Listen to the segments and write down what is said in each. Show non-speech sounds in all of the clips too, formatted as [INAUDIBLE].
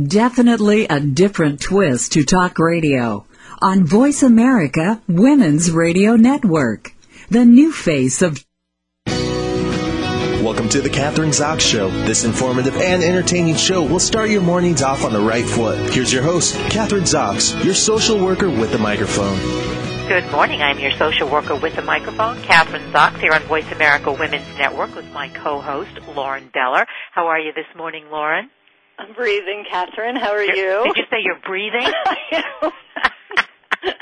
Definitely a different twist to talk radio on Voice America Women's Radio Network. The new face of Welcome to the Kathryn Zox Show. This informative and entertaining show will start your mornings off on the right foot. Here's your host, Kathryn Zox, your social worker with the microphone. Good morning. I'm your social worker with the microphone, Kathryn Zox, here on Voice America Women's Network with my co-host, Lauren Beller. How are you this morning, Lauren? I'm breathing, Kathryn. How are You're- you? Did you say you're breathing? [LAUGHS] [LAUGHS]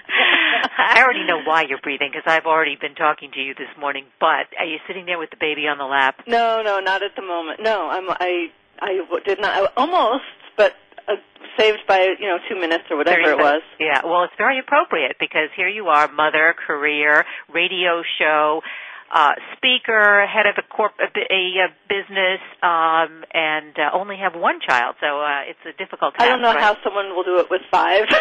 I already know why you're breathing because I've already been talking to you this morning. But are you sitting there with the baby on the lap? no, no, not at the moment. No, I'm. I. I did not. I, almost, but uh, saved by you know two minutes or whatever it was. Yeah, well, it's very appropriate because here you are, mother, career, radio show, uh, speaker, head of a corp, a, a, business, um, and uh, only have one child, so uh, it's a difficult task. I don't know right? how someone will do it with five. [LAUGHS]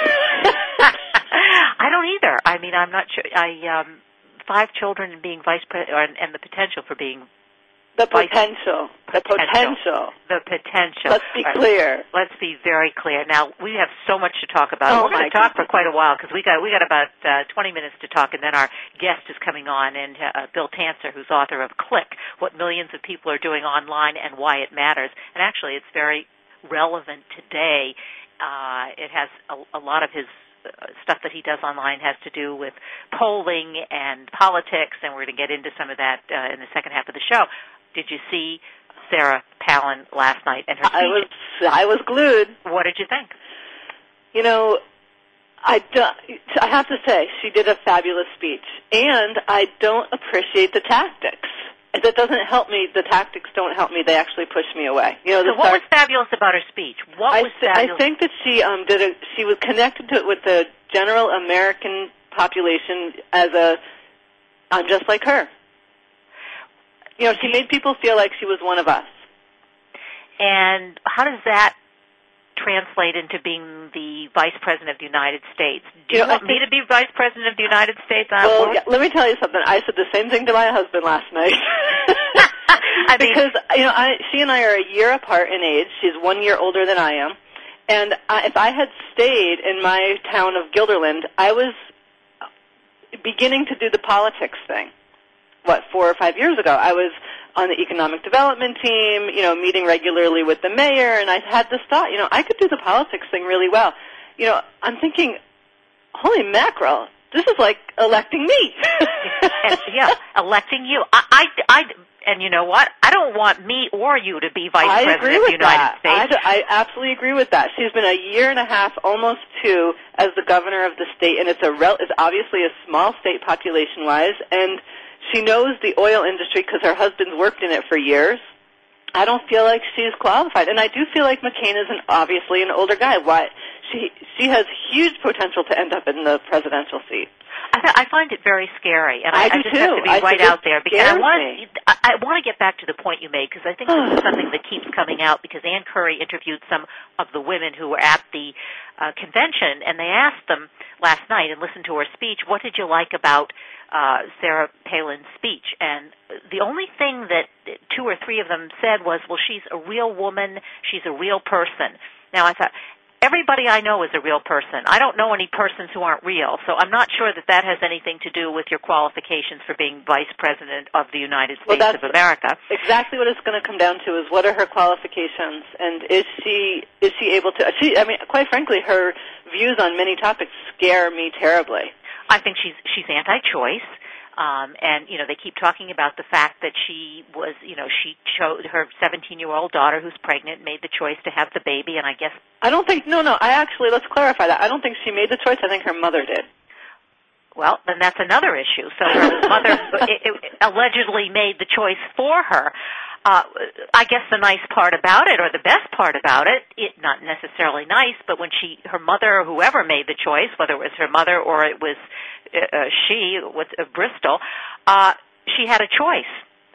I don't either. I mean, I'm not sure. I um, five children and being vice president, and the potential for being the potential. The potential. the potential. Let's be right. clear. Let's be very clear. Now we have so much to talk about. Oh, We're going to talk for quite a while because we got we got about uh, 20 minutes to talk, and then our guest is coming on, and uh, Bill Tancer, who's author of Click: What Millions of People Are Doing Online and Why It Matters. And actually, it's very relevant today. Uh, it has a, a lot of his uh, stuff that he does online has to do with polling and politics, and we're going to get into some of that uh, in the second half of the show. Did you see Sarah Palin last night and her Speech? I was. I was glued. What did you think? You know, I don't, I have to say she did a fabulous speech, and I don't appreciate the tactics. That doesn't help me. The tactics don't help me. They actually push me away. You know, So the what was fabulous about her speech? What I, was th- I think that she um, did a. She was connected to it with the general American population as a. I'm just like her. You know, she made people feel like she was one of us. and how does that translate into being the vice president of the United States? Do you, You know, want me to be vice president of the United States? I Well, yeah, let me tell you something. I said the same thing to my husband last night. [LAUGHS] [LAUGHS] I mean- because you know, I, she and I are a year apart in age. She's one year older than I am, and I, if I had stayed in my town of Guilderland, I was beginning to do the politics thing. What four or five years ago, I was on the economic development team. You know, meeting regularly with the mayor, and I had this thought. You know, I could do the politics thing really well. You know, I'm thinking, holy mackerel, this is like electing me. yeah, electing you. I, I, I, and you know what? I don't want me or you to be vice I president of the United that. States. I, I absolutely agree with that. She's been a year and a half, almost two, as the governor of the state, and it's a rel- it's obviously a small state population wise, and she knows the oil industry because her husband's worked in it for years. I don't feel like she's qualified, and I do feel like McCain is an obviously an older guy. Why she she has huge potential to end up in the presidential seat. I, th- I find it very scary, and I, I do just have to be I right out there because I want me. I, I want to get back to the point you made because I think this is something that keeps coming out because Ann Curry interviewed some of the women who were at the uh, convention and they asked them last night and listened to her speech, what did you like about uh, Sarah Palin's speech? And the only thing that two or three of them said was, well, she's a real woman, she's a real person. Now I thought, everybody I know is a real person. I don't know any persons who aren't real, so I'm not sure that that has anything to do with your qualifications for being vice president of the United Well, States that's- of America. exactly what it's going to come down to is what are her qualifications and is she is she able to she I mean quite frankly her views on many topics scare me terribly. I think she's she's anti-choice. Um, and you know they keep talking about the fact that she was, you know, she chose her 17-year-old daughter who's pregnant made the choice to have the baby, and I guess I don't think no no I actually let's clarify that. I don't think she made the choice. I think her mother did. Well, then that's another issue. So her mother [LAUGHS] it, it allegedly made the choice for her. Uh, I guess the nice part about it, or the best part about it, it not necessarily nice, but when she, her mother, or whoever made the choice, whether it was her mother or it was uh, uh, she with uh, Bristol, uh, she had a choice.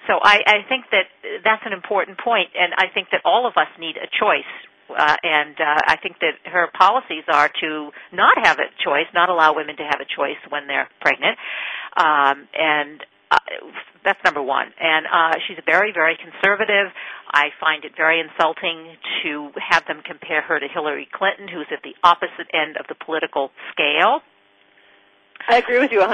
So I, I think that that's an important point, and I think that all of us need a choice. Uh, and uh, I think that her policies are to not have a choice, not allow women to have a choice when they're pregnant. Um, and uh, that's number one. And uh, she's very, very conservative. I find it very insulting to have them compare her to Hillary Clinton, who's at the opposite end of the political scale. I agree with you 100%.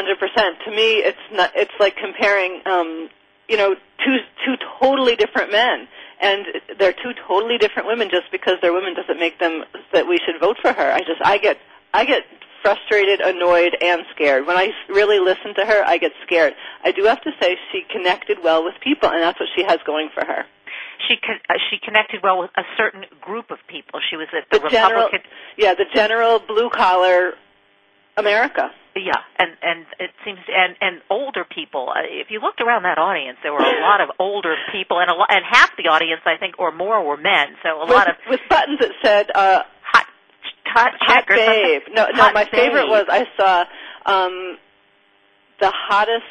To me, it's not. It's like comparing, um, you know, two two totally different men, and they're two totally different women. Just because they're women doesn't make them that we should vote for her. I just, I get, I get frustrated, annoyed, and scared. When I really listen to her, I get scared. I do have to say she connected well with people, and that's what she has going for her. She con- uh, she connected well with a certain group of people. She was at the, The general, Republican. yeah, the general blue collar America. Yeah, and and it seems and and older people. Uh, if you looked around that audience, there were a lot of older people, and a lot, and half the audience, I think, or more, were men. So a with, lot of with buttons that said uh, hot hot "hot chick or something. babe." No, no, Hot my favorite was I saw um, the hottest,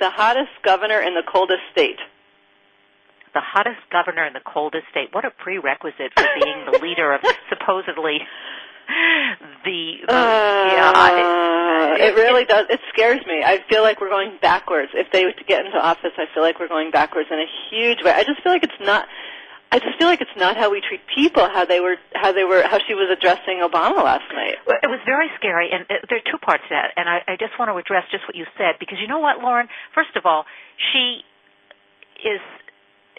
the hottest governor in the coldest state. the hottest governor in the coldest state. What a prerequisite for being the leader of [LAUGHS] supposedly the, the yeah. Uh, it really does. It scares me. I feel like we're going backwards. If they were to get into office, I feel like we're going backwards in a huge way. I just feel like it's not. I just feel like it's not how we treat people. How they were, how they were, how she was addressing Obama last night. It was very scary, and uh, there are two parts to that, and I, I just want to address just what you said because you know what, Lauren. First of all, she is,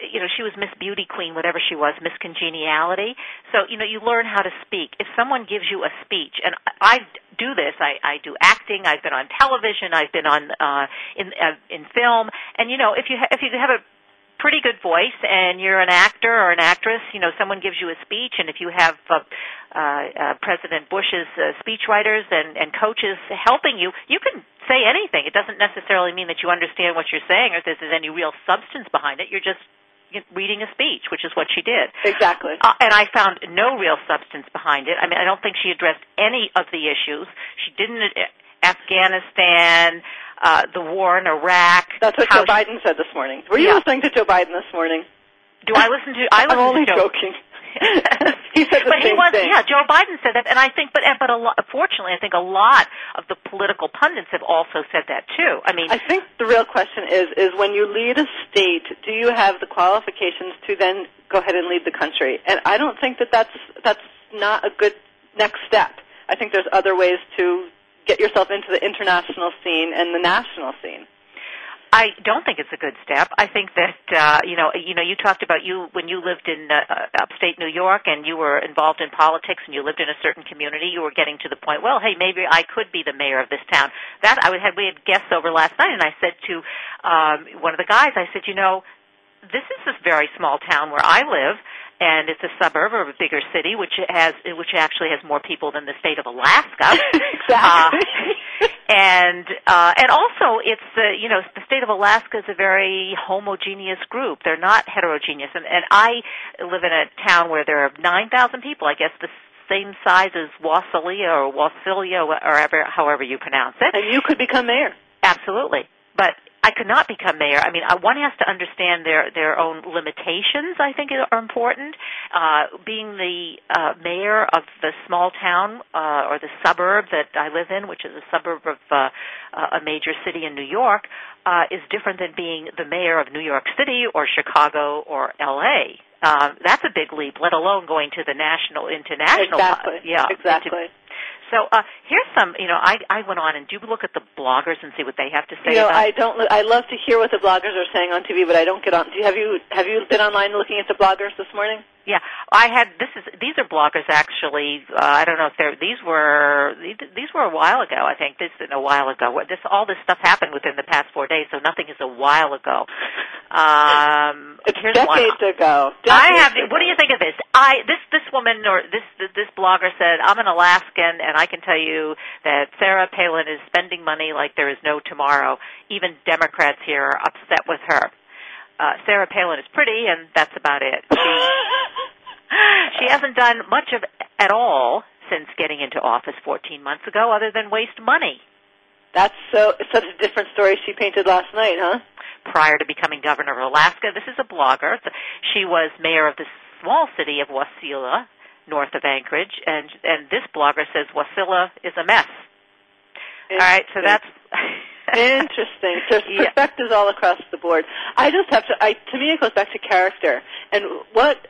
you know, she was Miss Beauty Queen, whatever she was, Miss Congeniality. So you know, you learn how to speak. If someone gives you a speech, and I I do this, I, I do acting. I've been on television. I've been on uh, in uh, in film, and you know, if you ha- if you have a pretty good voice and you're an actor or an actress, you know, someone gives you a speech and if you have uh, uh, uh, President Bush's uh, speechwriters and, and coaches helping you, you can say anything. It doesn't necessarily mean that you understand what you're saying or that there's any real substance behind it. You're just reading a speech, which is what she did. Exactly. Uh, and I found no real substance behind it. I mean, I don't think she addressed any of the issues. She didn't. Uh, Afghanistan, uh, the war in Iraq. That's what Joe Biden said this morning. Were you Yeah. listening to Joe Biden this morning? Do I listen to? I [LAUGHS] listen I'm only to Joe. joking. [LAUGHS] he said the but he same was, thing. yeah. Joe Biden said that, and I think, but but a lot, fortunately, I think a lot of the political pundits have also said that too. I mean, I think the real question is is when you lead a state, do you have the qualifications to then go ahead and lead the country? And I don't think that that's that's not a good next step. I think there's other ways to get yourself into the international scene and the national scene. I don't think it's a good step. I think that uh, you know, you know, you talked about you when you lived in uh, upstate New York and you were involved in politics and you lived in a certain community. You were getting to the point, well, hey, maybe I could be the mayor of this town. That I had we had guests over last night, and I said to um, one of the guys, I said, you know, this is a very small town where I live. And it's a suburb of a bigger city, which has which actually has more people than the state of Alaska. [LAUGHS] Exactly. Uh, and uh, and also it's the you know the state of Alaska is a very homogeneous group. They're not heterogeneous. And, and I live in a town where there are nine thousand people. I guess the same size as Wasilla or Wasilia or however, however you pronounce it. and you could become mayor. Absolutely. But I could not become mayor. I mean, uh, one has to understand their their own limitations. I think are important. Uh, being the uh, mayor of the small town uh, or the suburb that I live in, which is a suburb of uh, uh, a major city in New York, uh, is different than being the mayor of New York City or Chicago or L.A. Um, that's a big leap, let alone going to the national, international. Exactly. yeah, Exactly. So uh, here's some. You know, I I went on and do look at the bloggers and see what they have to say You know, about I don't. I love to hear what the bloggers are saying on TV, but I don't get on. Do you have you have you been online looking at the bloggers this morning? Yeah, I had this is these are bloggers actually. Uh, I don't know if they're these were these were a while ago. I think this is a while ago. This all this stuff happened within the past four days, so nothing is a while ago. Um, It's here's one. decades ago. I have. ago. What do you think of this? I this this woman or this this blogger said, "I'm an Alaskan, and I can tell you that Sarah Palin is spending money like there is no tomorrow. Even Democrats here are upset with her. Uh, Sarah Palin is pretty, and that's about it. She she hasn't done much of at all since getting into office 14 months ago, other than waste money." That's so such a different story she painted last night, huh? prior to becoming governor of Alaska. This is a blogger. She was mayor of the small city of Wasilla, north of Anchorage, and and this blogger says Wasilla is a mess. All right, so that's [LAUGHS] Interesting. So Yeah. perspectives all across the board. I just have to. I to me, it goes back to character and what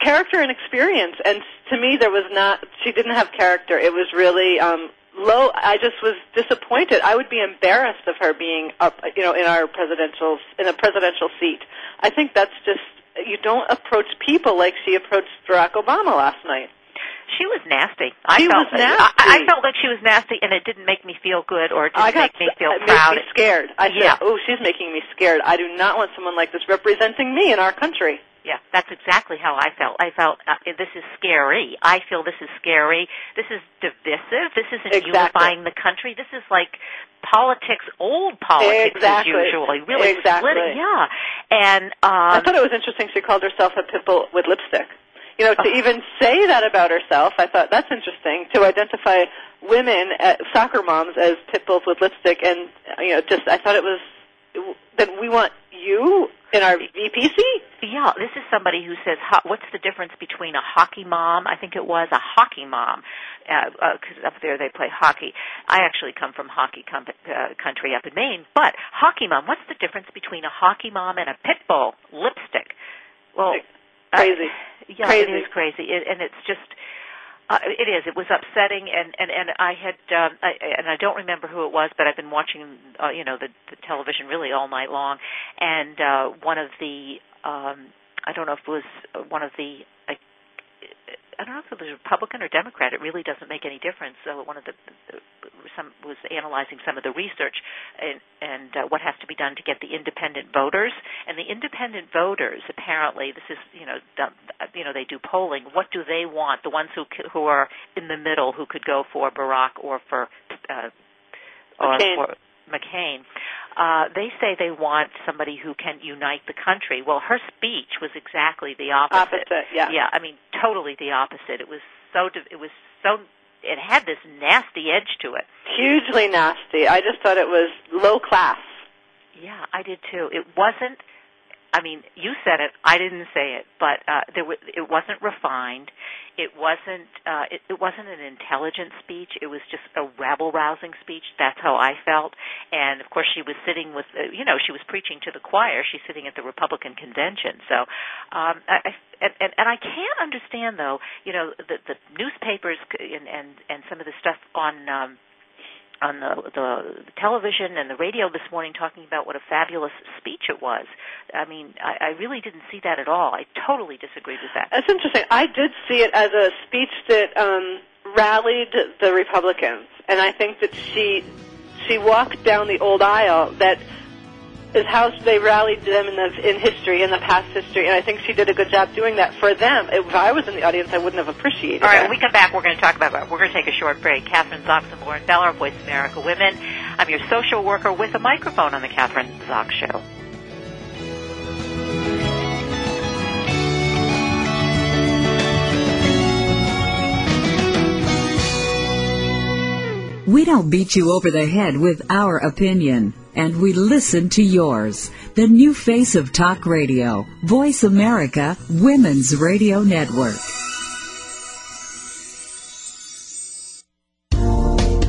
character and experience. And to me, there was not. She didn't have character. It was really um, low. I just was disappointed. I would be embarrassed of her being up, you know, in our presidential in a presidential seat. I think that's just you don't approach people like she approached Barack Obama last night. She was nasty. I She felt was nasty. I, I felt like she was nasty, and it didn't make me feel good, or it didn't got make me feel it proud. Made me scared. I said, Yeah. "Oh, she's making me scared. I do not want someone like this representing me in our country." Yeah, that's exactly how I felt. I felt uh, this is scary. I feel this is scary. This is divisive. This isn't Exactly. unifying the country. This is like politics, old politics Exactly. as usually. Really Exactly. splitting. Yeah, and I um, thought it was interesting she called herself a pitbull with lipstick. You know, to even say that about herself, I thought that's interesting. To identify women, uh, soccer moms, as pit bulls with lipstick, and uh, you know, just I thought it was that we want you in our VPC. Yeah, this is somebody who says, "What's the difference between a hockey mom? I think it was a hockey mom, because uh, 'cause up there they play hockey. I actually come from hockey com- uh, country up in Maine, but hockey mom. What's the difference between a hockey mom and a pit bull lipstick? Well, uh, Crazy. yeah, Crazy. it is crazy, it, and it's just. Uh, it is. It was upsetting, and and and I had, um, I, and I don't remember who it was, but I've been watching, uh, you know, the, the television really all night long, and uh, one of the, um, I don't know if it was one of the, I, I don't know if it was Republican or Democrat. It really doesn't make any difference. So one of the, the some was analyzing some of the research and and uh, what has to be done to get the independent voters. And the independent voters, apparently, this is you know done, you know they do polling. What do they want? The ones who who are in the middle, who could go for Barack or for uh, or McCain. for McCain. Uh, they say they want somebody who can unite the country. Well, her speech was exactly the opposite. Opposite, yeah. Yeah, I mean, totally the opposite. It was so. It was so. It had this nasty edge to it. Hugely nasty. I just thought it was low class. Yeah, I did too. It wasn't. I mean, you said it. I didn't say it, but uh, there was, it wasn't refined. It wasn't. Uh, it, it wasn't an intelligent speech. It was just a rabble-rousing speech. That's how I felt. And of course, she was sitting with. Uh, you know, she was preaching to the choir. She's sitting at the Republican convention. So, um, I, I, and, and, I can't understand though. You know, the, the newspapers and, and and some of the stuff on. Um, on the, the television and the radio this morning talking about what a fabulous speech it was. I mean, I, I really didn't see that at all. I totally disagreed with that. That's interesting. I did see it as a speech that um, rallied the Republicans, and I think that she she walked down the old aisle that is how they rallied them in the in history in the past history, and I think she did a good job doing that for them. If I was in the audience, I wouldn't have appreciated it. All right, that. when we come back, we're going to talk about We're going to take a short break. Kathryn Zox and Lauren Beller, Voice America Women. I'm your social worker with a microphone on the Kathryn Zox Show. We don't beat you over the head with our opinion, and we listen to yours. The new face of talk radio, Voice America Women's Radio Network.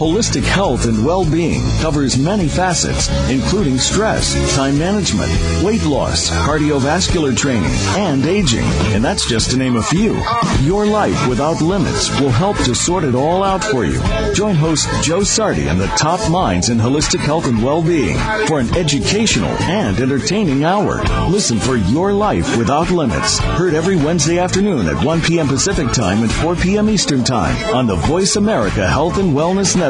Holistic health and well-being covers many facets, including stress, time management, weight loss, cardiovascular training, and aging. And that's just to name a few. Your life without limits will help to sort it all out for you. Join host Joe Sardi and the top minds in holistic health and well-being for an educational and entertaining hour. Listen for Your Life Without Limits. Heard every Wednesday afternoon at 1 p.m. Pacific Time and 4 p.m. Eastern Time on the Voice America Health and Wellness Network.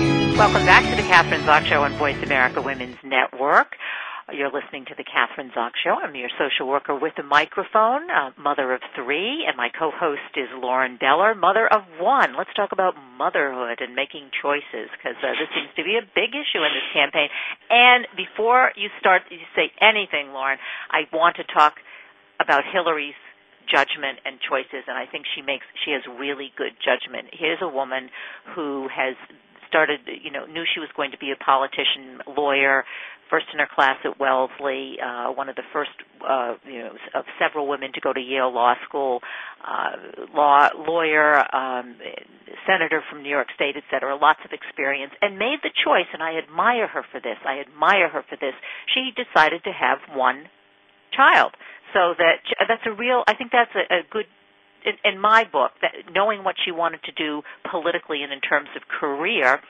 Welcome back to the Kathryn Zox Show on Voice America Women's Network. You're listening to the Kathryn Zox Show. I'm your social worker with a microphone, uh, mother of three, and my co-host is Lauren Beller, mother of one. Let's talk about motherhood and making choices because uh, this seems to be a big issue in this campaign. And before you start, you say anything, Lauren, I want to talk about Hillary's judgment and choices and I think she makes she has really good judgment. Here's a woman who has started, you know, knew she was going to be a politician, lawyer, first in her class at Wellesley, uh, one of the first, uh, you know, of several women to go to Yale Law School, uh, law lawyer, um, senator from New York State, et cetera, lots of experience, and made the choice. And I admire her for this. I admire her for this. She decided to have one child, so that that's a real. I think that's a, a good in, in my book, that knowing what she wanted to do politically and in terms of career,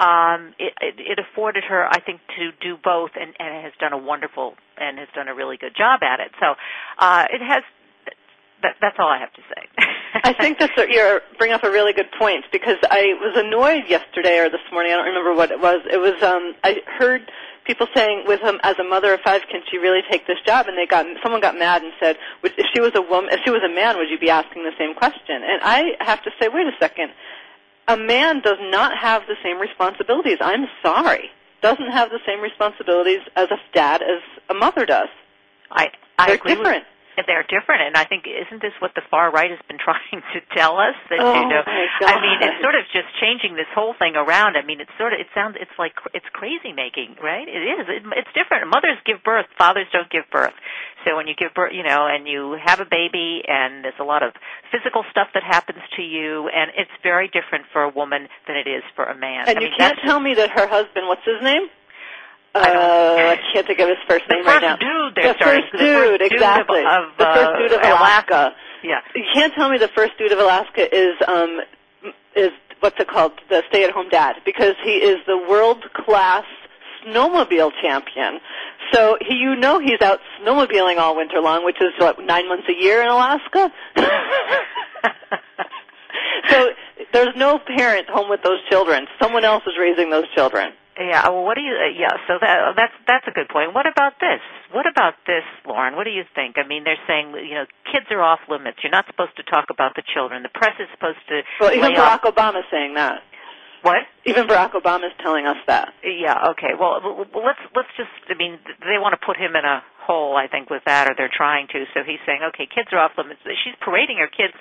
um, it, it, it afforded her, I think, to do both, and, and has done a wonderful and has done a really good job at it. So uh, it has. That, that's all I have to say. [LAUGHS] I think that's a, you're bring up a really good point because I was annoyed yesterday or this morning. I don't remember what it was. It was um, I heard people saying with him as a mother of five, can she really take this job? And they got someone got mad and said, if she was a woman, if she was a man, would you be asking the same question? And I have to say, wait a second, a man does not have the same responsibilities. I'm sorry, doesn't have the same responsibilities as a dad as a mother does. I I They're agree different. With, they're different, and I think isn't this what the far right has been [LAUGHS] trying to tell us? That oh you know. I mean, it's sort of just changing this whole thing around. I mean, it's sort of it sounds it's like it's crazy making, right? It is. It, it's different. Mothers give birth, fathers don't give birth. So when you give birth, you know, and you have a baby, and there's a lot of physical stuff that happens to you, and it's very different for a woman than it is for a man. And I you mean, can't tell me that her husband, what's his name? I don't- Uh, [LAUGHS] I can't think of his first name first right now. dude the starting. first the dude, first dude exactly. of, of, the first dude of Alaska. Yeah. You can't tell me the first dude of Alaska is um is what's it called? The stay-at-home dad because he is the world-class snowmobile champion. So he, you know, he's out snowmobiling all winter long, which is what nine months a year in Alaska. [LAUGHS] [LAUGHS] so there's no parent home with those children. Someone else is raising those children. Yeah. Well, what do you? Uh, yeah. So that that's that's a good point. What about this? What about this, Lauren? What do you think? I mean, they're saying you know kids are off limits. You're not supposed to talk about the children. The press is supposed to. Well, even Barack off- Obama's saying that. What? Even Barack Obama's telling us that. Yeah. Okay. Well, let's let's just. I mean, th- they want to put him in a hole. I think with that, or they're trying to. So he's saying, okay, kids are off limits. She's parading her kids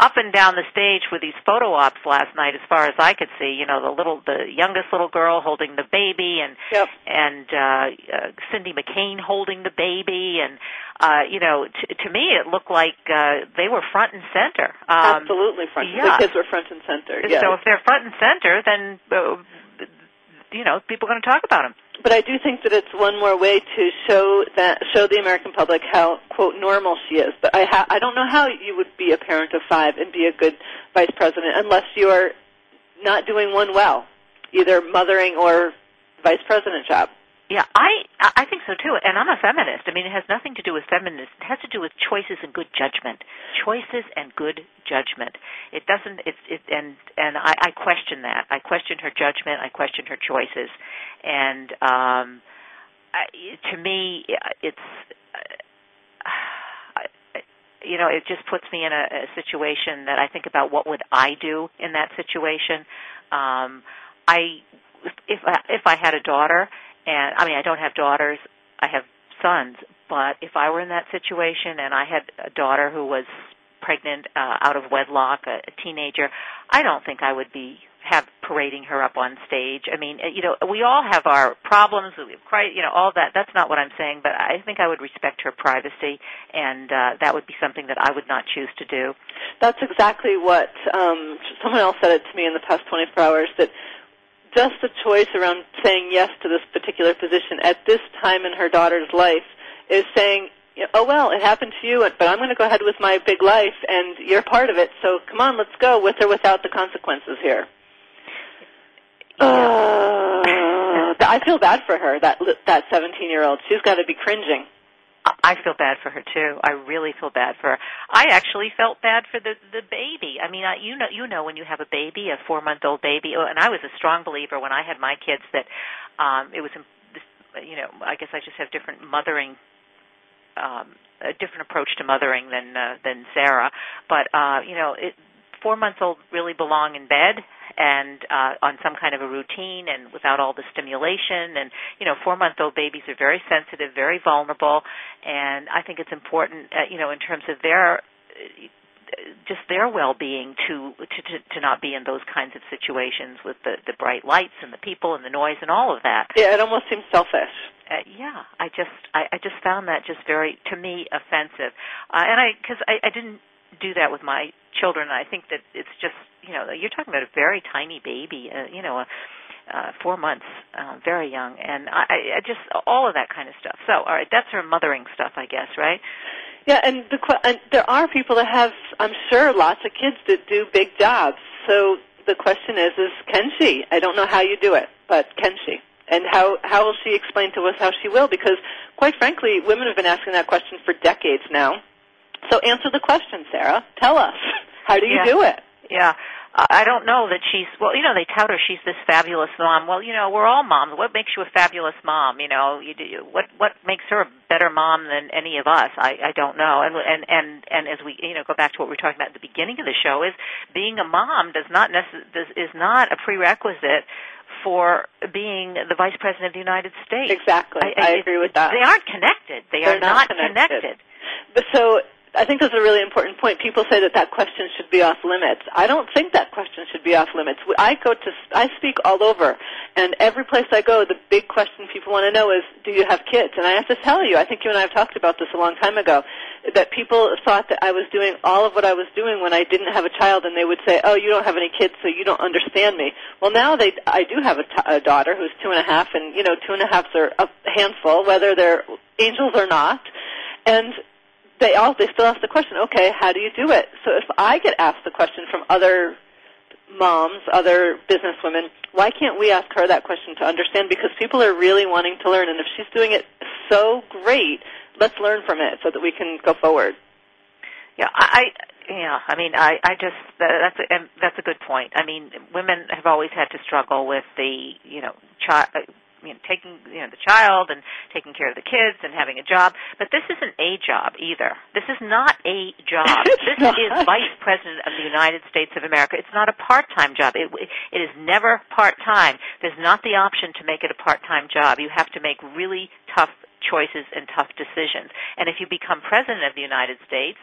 up and down the stage with these photo ops last night, as far as I could see. You know, the little, the youngest little girl holding the baby, and Yep. and uh, uh, Cindy McCain holding the baby, and uh, you know, t- to me it looked like uh, they were front and center. Um, Absolutely front. yeah. The kids were front and center. Yes. So if they're front and center, then uh, you know people are going to talk about them. But I do think that it's one more way to show that show the American public how quote normal she is. But I ha- I don't know how you would be a parent of five and be a good vice president unless you're not doing one well, either mothering or vice president job. Yeah, I I think so too, and I'm a feminist. I mean, it has nothing to do with feminism. It has to do with choices and good judgment. Choices and good judgment. It doesn't. It's it and and I, I question that. I question her judgment. I question her choices, and um, I, to me, it's. Uh, you know, it just puts me in a, a situation that I think about what would I do in that situation. Um, I, if if I had a daughter, and I mean, I don't have daughters, I have sons, but if I were in that situation and I had a daughter who was pregnant uh, out of wedlock, a, a teenager, I don't think I would be have parading her up on stage. I mean, you know, we all have our problems, we have, you know, all that. That's not what I'm saying, but I think I would respect her privacy, and uh, that would be something that I would not choose to do. That's exactly what um, someone else said it to me in the past 24 hours that just the choice around saying yes to this particular position at this time in her daughter's life is saying, oh well, it happened to you, but I'm going to go ahead with my big life, and you're part of it. So come on, let's go with or without the consequences here. Uh, I feel bad for her. That that 17 year old. She's got to be cringing. I feel bad for her too. I really feel bad for her. I actually felt bad for the the baby. I mean, I, you know, you know when you have a baby, a four month old baby, oh, and I was a strong believer when I had my kids that um it was, you know, I guess I just have different mothering um, a different approach to mothering than uh, than Sarah. But uh, you know, it, four months old really belong in bed and uh, on some kind of a routine and without all the stimulation. And you know, four month old babies are very sensitive, very vulnerable, and I think it's important, uh, you know, in terms of their just their well-being to, to to to not be in those kinds of situations with the the bright lights and the people and the noise and all of that. Yeah, it almost seems selfish. Uh, yeah, I just I, I just found that just very to me offensive, uh, and I because I, I didn't do that with my children. I think that it's just you know you're talking about a very tiny baby, uh, you know. a uh, four months, uh, very young, and I, I just all of that kind of stuff. So, all right, that's her mothering stuff, I guess, right? Yeah, and, the, and there are people that have, I'm sure, lots of kids that do big jobs. So the question is, is can she? I don't know how you do it, but can she? And how how will she explain to us how she will? Because quite frankly, women have been asking that question for decades now. So answer the question, Sarah. Tell us how do you yeah. do it? Yeah. I don't know that she's well. You know, they tout her she's this fabulous mom. Well, you know, we're all moms. What makes you a fabulous mom? You know, you do, what what makes her a better mom than any of us? I I don't know. And and and and as we you know go back to what we were talking about at the beginning of the show is being a mom does not necess- does, is not a prerequisite for being the vice president of the United States. Exactly, I, I, I agree with that. They aren't connected. They They're are not, not connected. connected. But so I think that's a really important point. People say that that question should be off limits. I don't think that question should be off limits. I go to, I speak all over, and every place I go, the big question people want to know is, do you have kids? And I have to tell you, I think you and I have talked about this a long time ago, that people thought that I was doing all of what I was doing when I didn't have a child, and they would say, oh, you don't have any kids, so you don't understand me. Well, now they, I do have a, t- a daughter who's two and a half, and you know, two and a halfs are a handful, whether they're angels or not. And they all they still ask the question, okay, how do you do it? So if I get asked the question from other moms, other businesswomen, why can't we ask her that question to understand? Because people are really wanting to learn, and if she's doing it so great, let's learn from it so that we can go forward. Yeah, I. Yeah, I mean, I, I just that's a, that's a good point. I mean, women have always had to struggle with the, you know, child you know, taking you know the child and taking care of the kids and having a job. But this isn't a job either. This is not a job. [LAUGHS] this not. is vice president of the United States of America. It's not a part-time job. It, it is never part-time. There's not the option to make it a part-time job. You have to make really tough choices and tough decisions. And if you become president of the United States,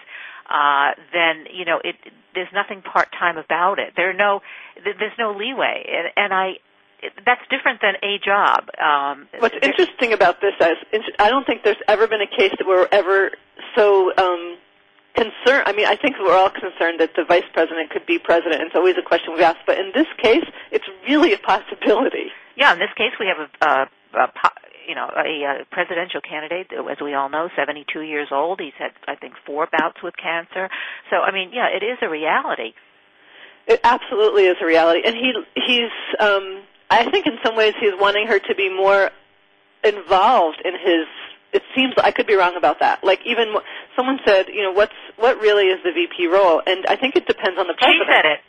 uh, then you know it. There's nothing part time about it. There are no, there's no leeway, and, and I that's different than a job. Um, What's interesting about this is I don't think there's ever been a case that we're ever so um, concerned. I mean, I think we're all concerned that the vice president could be president. It's always a question we ask, but in this case, it's really a possibility. Yeah, in this case, we have a, a, a you know a, a presidential candidate, as we all know, 72 years old. He's had, I think, four bouts with cancer. So, I mean, yeah, it is a reality. It absolutely is a reality, and he he's. Um, I think in some ways he's wanting her to be more involved in his. It seems I could be wrong about that. Like even someone said, you know, what's what really is the VP role? And I think it depends on the president. She said it.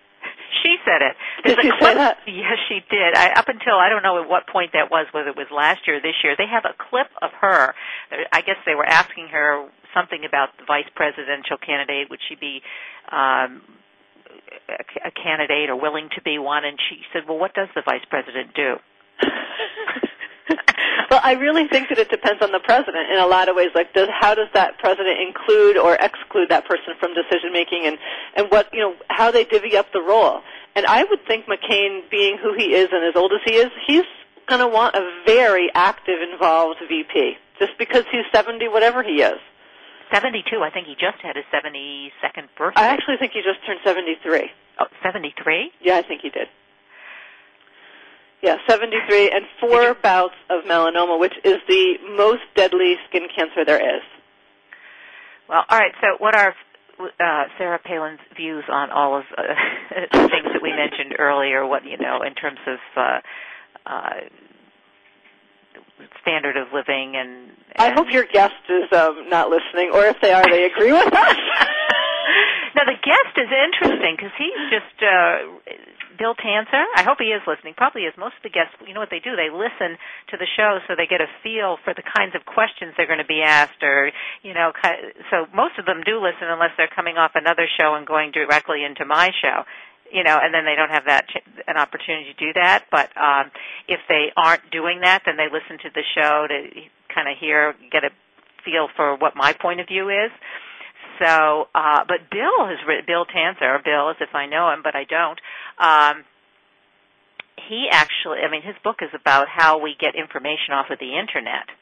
She said it. Did she say that? Yes, she did. I, up until I don't know at what point that was, whether it was last year or this year. They have a clip of her. I guess they were asking her something about the vice presidential candidate. Would she be um, a, candidate or willing to be one? And she said, "Well, what does the vice president do?" [LAUGHS] well, I really think that it depends on the president in a lot of ways. Like, does, how does that president include or exclude that person from decision making, and and what you know how they divvy up the role. And I would think McCain, being who he is and as old as he is, he's going to want a very active, involved VP, just because he's seventy, whatever he is. 72. I think he just had his 72nd birthday. I actually think he just turned 73. Oh, 73? Yeah, I think he did. Yeah, 73 and four bouts of melanoma, which is the most deadly skin cancer there is. Well, all right. So, what are uh, Sarah Palin's views on all of uh, [LAUGHS] the things that we mentioned earlier? What you know in terms of uh, uh, standard of living and, and I hope your guest is um, not listening, or if they are, they agree with us. [LAUGHS] [LAUGHS] now the guest is interesting because he's just uh, Bill Tancer. I hope he is listening. Probably is. Most of the guests, you know what they do? They listen to the show so they get a feel for the kinds of questions they're going to be asked, or you know, so most of them do listen unless they're coming off another show and going directly into my show you know, and then they don't have that ch- an opportunity to do that. But um, if they aren't doing that, then they listen to the show to kind of hear, get a feel for what my point of view is. So, uh, but Bill has written, Bill Tancer, Bill as if I know him, but I don't. Um, he actually, I mean, his book is about how we get information off of the internet.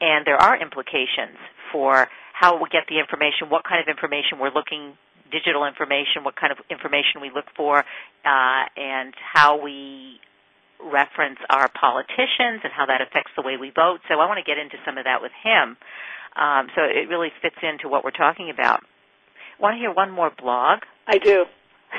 And there are implications for how we get the information, what kind of information we're looking digital information, what kind of information we look for, uh, and how we reference our politicians and how that affects the way we vote. So I want to get into some of that with him. Um, so it really fits into what we're talking about. Want to hear one more blog? I do.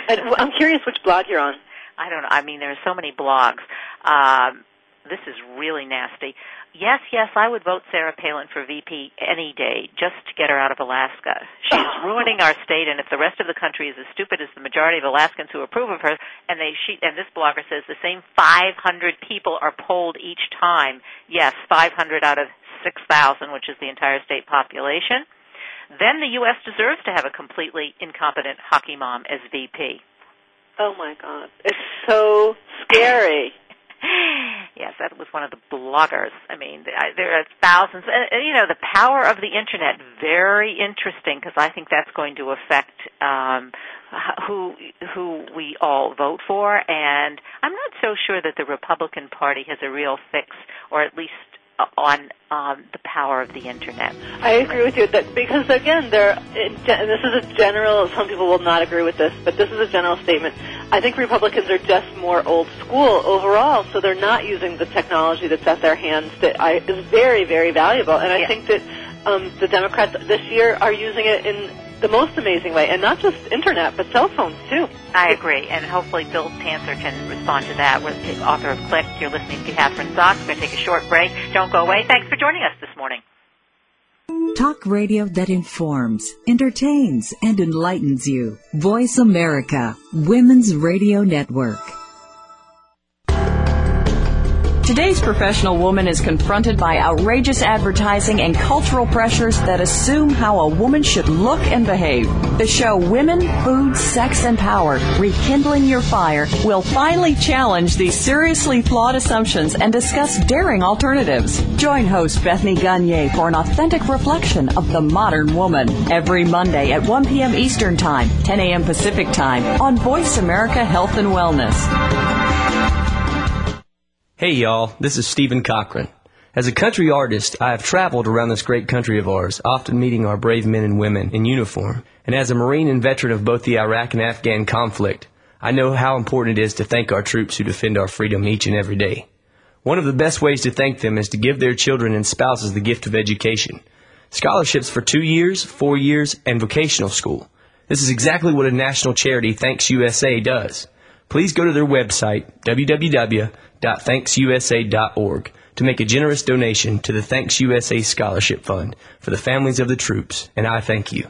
I'm curious which blog you're on. I don't know. I mean, there are so many blogs. Um, this is really nasty. Yes, yes, I would vote Sarah Palin for VP any day just to get her out of Alaska. She's [LAUGHS] ruining our state, and if the rest of the country is as stupid as the majority of Alaskans who approve of her, and they she and this blogger says the same 500 people are polled each time. Yes, 500 out of 6,000, which is the entire state population. Then the U.S. deserves to have a completely incompetent hockey mom as VP. Oh my God, it's so scary. [LAUGHS] yes, that was one of the bloggers. I mean, there are thousands. And, you know, the power of the internet very interesting because I think that's going to affect um, who who we all vote for. And I'm not so sure that the Republican Party has a real fix, or at least on um, the power of the internet. I agree with you that because again, there and this is a general. Some people will not agree with this, but this is a general statement. I think Republicans are just more old school overall, so they're not using the technology that's at their hands that I, is very, very valuable. And I yeah. think that um, the Democrats this year are using it in the most amazing way, and not just internet, but cell phones too. I agree, and hopefully Bill Tancer can respond to that. We're the author of Click. You're listening to Kathryn Zox. We're going to take a short break. Don't go away. Thanks for joining us this morning. Talk radio that informs, entertains, and enlightens you. Voice America, Women's Radio Network. Today's professional woman is confronted by outrageous advertising and cultural pressures that assume how a woman should look and behave. The show Women, Food, Sex, and Power, Rekindling Your Fire, will finally challenge these seriously flawed assumptions and discuss daring alternatives. Join host Bethany Gagne for an authentic reflection of the modern woman every Monday at 1 p.m. Eastern Time, 10 a.m. Pacific Time on Voice America Health and Wellness. Hey y'all, this is Stephen Cochran. As a country artist, I have traveled around this great country of ours, often meeting our brave men and women in uniform. And as a Marine and veteran of both the Iraq and Afghan conflict, I know how important it is to thank our troops who defend our freedom each and every day. One of the best ways to thank them is to give their children and spouses the gift of education. Scholarships for two years, four years, and vocational school. This is exactly what a national charity, Thanks USA, does. Please go to their website, www.thanksusa.org to make a generous donation to the Thanks USA Scholarship Fund for the families of the troops, and I thank you.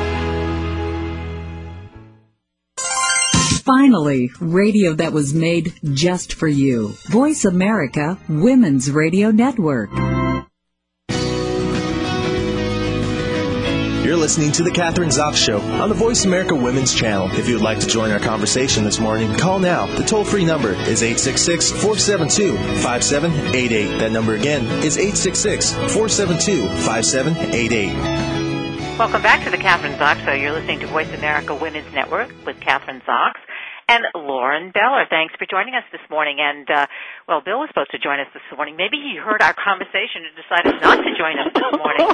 Finally, radio that was made just for you. Voice America Women's Radio Network. You're listening to The Kathryn Zox Show on the Voice America Women's Channel. If you would like to join our conversation this morning, call now. The toll free number is 866 472 5788. That number again is 866 472 5788. Welcome back to the Kathryn Zox Show. You're listening to Voice America Women's Network with Kathryn Zox and Lauren Beller. Thanks for joining us this morning. And uh, well, Bill was supposed to join us this morning. Maybe he heard our conversation and decided not to join us this morning. [LAUGHS]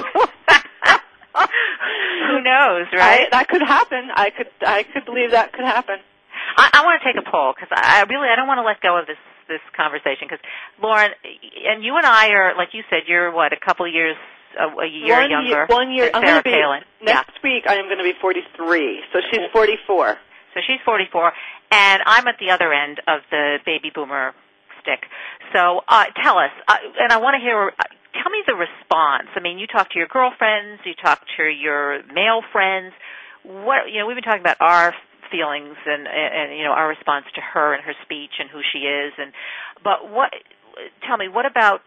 Who knows, right? I, that could happen. I could I could believe that could happen. I, I want to take a poll because I, I really I don't want to let go of this this conversation because Lauren and you and I are like you said you're what a couple of years a, a year one younger. Year, one year. I'm Sarah be Palin. next yeah. week. I am going to be 43. So she's 44. So she's 44, and I'm at the other end of the baby boomer stick. So uh, tell us, uh, and I want to hear. Uh, tell me the response. I mean, you talk to your girlfriends, you talk to your male friends. What you know, we've been talking about our feelings and and you know our response to her and her speech and who she is, and but what? Tell me, what about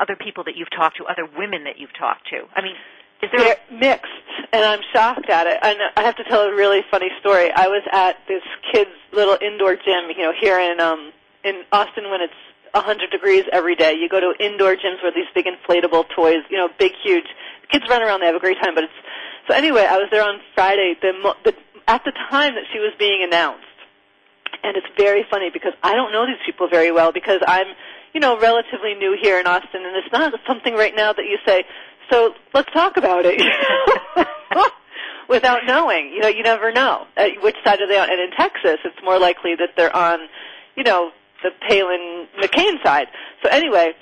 other people that you've talked to, other women that you've talked to? I mean, is there They're mixed, and I'm shocked at it. And I have to tell a really funny story. I was at this kid's little indoor gym, you know, here in um in Austin when it's 100 degrees every day. You go to indoor gyms where these big inflatable toys, you know, big, huge. Kids run around, they have a great time. But it's so anyway. I was there on Friday. The, the at the time that she was being announced, and it's very funny because I don't know these people very well because I'm, you know, relatively new here in Austin, and it's not something right now that you say. So let's talk about it. [LAUGHS] [LAUGHS] Without knowing, you know, you never know uh, which side are they on. And in Texas, it's more likely that they're on, you know, the Palin McCain side. So anyway,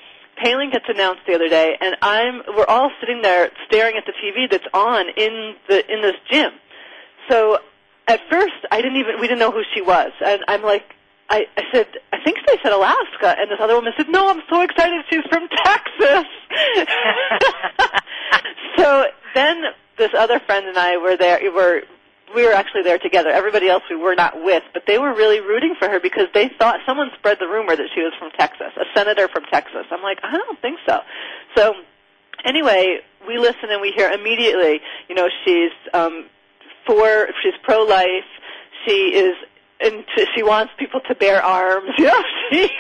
Palin gets announced the other day, and I'm we're all sitting there staring at the TV that's on in the in this gym. So at first, I didn't even we didn't know who she was, and I'm like. I, I said, I think they said Alaska, and this other woman said, No, I'm so excited. She's from Texas. [LAUGHS] so then this other friend and I were there. Were we were actually there together. Everybody else we were not with, but they were really rooting for her because they thought someone spread the rumor that she was from Texas, a senator from Texas. I'm like, I don't think so. So anyway, we listen and we hear immediately. You know, she's um, for she's pro-life. She is and to, she wants people to bear arms. [LAUGHS] You know, she,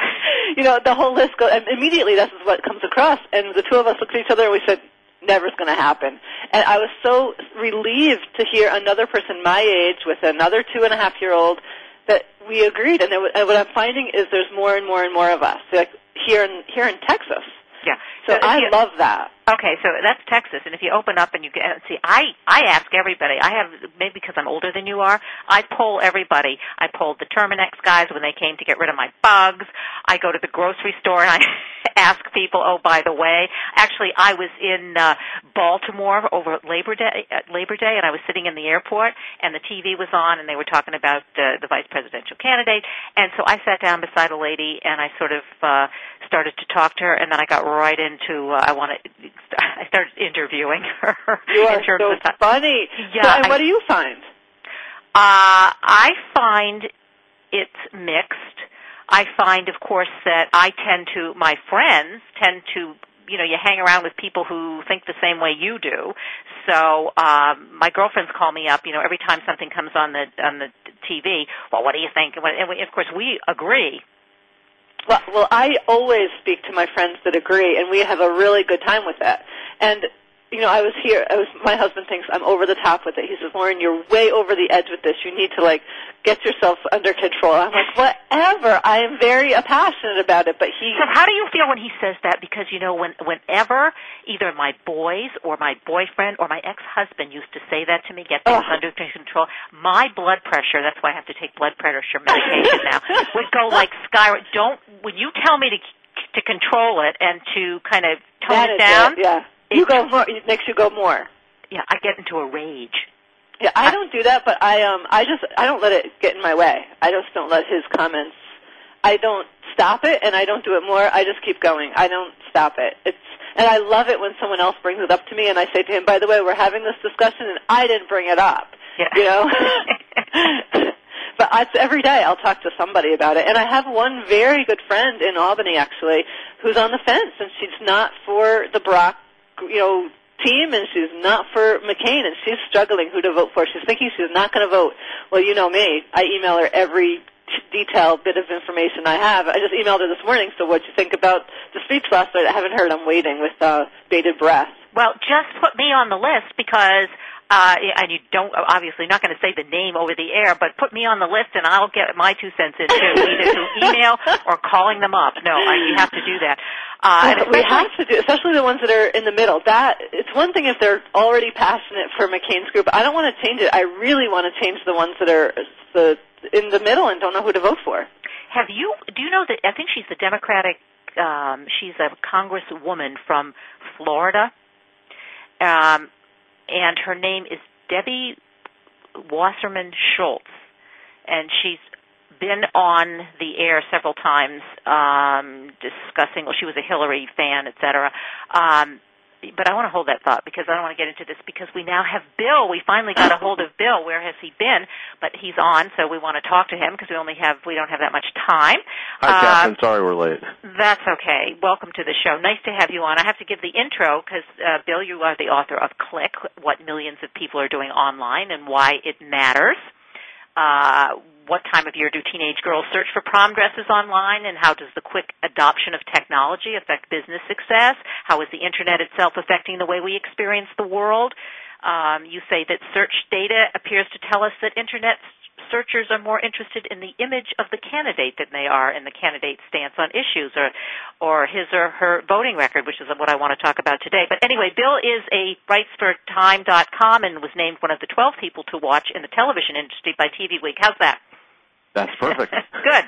you know, the whole list goes. And immediately, this is what comes across. And the two of us looked at each other and we said, "Never's going to happen." And I was so relieved to hear another person my age with another two and a half year old that we agreed. And, there, and what I'm finding is there's more and more and more of us, like here in here in Texas. Yeah. So, if I you- love that. Okay, so that's Texas, and if you open up and you get see, I I ask everybody. I have maybe because I'm older than you are. I poll everybody. I polled the Terminix guys when they came to get rid of my bugs. I go to the grocery store and I [LAUGHS] ask people. Oh, by the way, actually, I was in uh, Baltimore over Labor Day. At Labor Day, and I was sitting in the airport, and the TV was on, and they were talking about uh, the vice presidential candidate. And so I sat down beside a lady, and I sort of uh, started to talk to her, and then I got right into. Uh, I want to. [LAUGHS] I started interviewing her. [LAUGHS] You are in terms so of funny. Yeah, So, and I- what do you find? Uh, I find it's mixed. I find, of course, that I tend to, my friends tend to, you know, you hang around with people who think the same way you do. So, um, my girlfriends call me up, you know, every time something comes on the, on the TV. Well, what do you think? And what- and we, of course, we agree. Well, well, I always speak to my friends that agree, and we have a really good time with that. And you know, I was here. I was. My husband thinks I'm over the top with it. He says, Lauren, you're way over the edge with this. You need to like get yourself under control. I'm like, whatever. I am very uh, passionate about it. But he. So how do you feel when he says that? Because you know, when whenever either my boys or my boyfriend or my ex-husband used to say that to me, get things under control, my blood pressure. That's why I have to take blood pressure medication now. [LAUGHS] would go like sky. Don't when you tell me to to control it and to kind of tone That it down. it, yeah. You go more. It makes you go more. Yeah, I get into a rage. Yeah, I don't do that, but I um I just I don't let it get in my way. I just don't let his comments. I don't stop it, and I don't do it more. I just keep going. I don't stop it. It's and I love it when someone else brings it up to me, and I say to him, "By the way, we're having this discussion, and I didn't bring it up." Yeah. You know. [LAUGHS] but I, every day I'll talk to somebody about it, and I have one very good friend in Albany actually who's on the fence, and she's not for the Barack, you know, team, and she's not for McCain, and she's struggling who to vote for. She's thinking she's not going to vote. Well, you know me. I email her every detailed bit of information I have. I just emailed her this morning. So, what do you think about the speech last night? I haven't heard. I'm waiting with uh, bated breath. Well, just put me on the list because uh and you don't obviously not going to say the name over the air, but put me on the list and I'll get my two cents in too, either through [LAUGHS] email or calling them up. No, I, you have to do that. Uh, and we have to do, especially the ones that are in the middle. That it's one thing if they're already passionate for McCain's group. I don't want to change it. I really want to change the ones that are the in the middle and don't know who to vote for. Have you? Do you know that? I think she's the Democratic. Um, she's a congresswoman from Florida, um, and her name is Debbie Wasserman Schultz, and she's been on the air several times um, discussing. Well, she was a Hillary fan, et cetera. Um, but I want to hold that thought because I don't want to get into this because we now have Bill. We finally got a hold of Bill. Where has he been? But he's on, so we want to talk to him because we only have we don't have that much time. Hi, Uh, Kathryn. Sorry we're late. that's okay. Welcome to the show. Nice to have you on. I have to give the intro because, uh, Bill, you are the author of Click, What Millions of People Are Doing Online and Why It Matters. Uh, what time of year do teenage girls search for prom dresses online and how does the quick adoption of technology affect business success? How is the internet itself affecting the way we experience the world? Um, you say that search data appears to tell us that internet searchers are more interested in the image of the candidate than they are in the candidate's stance on issues or or his or her voting record, which is what I want to talk about today. But anyway, Bill is a writes for time.com and was named one of the 12 people to watch in the television industry by TV Week. How's that? That's perfect. [LAUGHS] Good.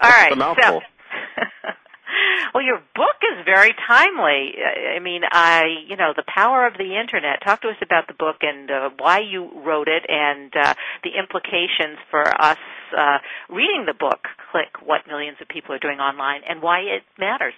All right. It's a mouthful. So, [LAUGHS] well, your book is very timely. I mean, I, you know, the power of the internet. Talk to us about the book and uh, why you wrote it and uh, the implications for us uh, reading the book. Click what millions of people are doing online and why it matters.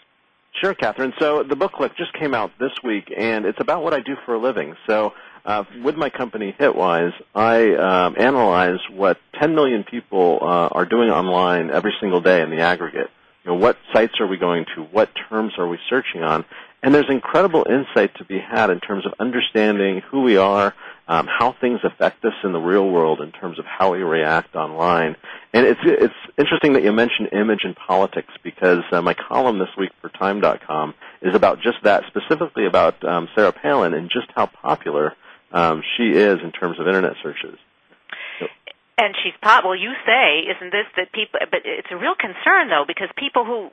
Sure, Kathryn. So the book Click just came out this week, and it's about what I do for a living. So uh, with my company Hitwise, I um, analyze what 10 million people uh, are doing online every single day in the aggregate. You know, what sites are we going to? What terms are we searching on? And there's incredible insight to be had in terms of understanding who we are, um, how things affect us in the real world in terms of how we react online. And it's it's interesting that you mentioned image and politics because uh, my column this week for Time.com is about just that, specifically about um, Sarah Palin and just how popular um, she is in terms of internet searches. And she's pop. Well, you say, isn't this that people? But it's a real concern though, because people who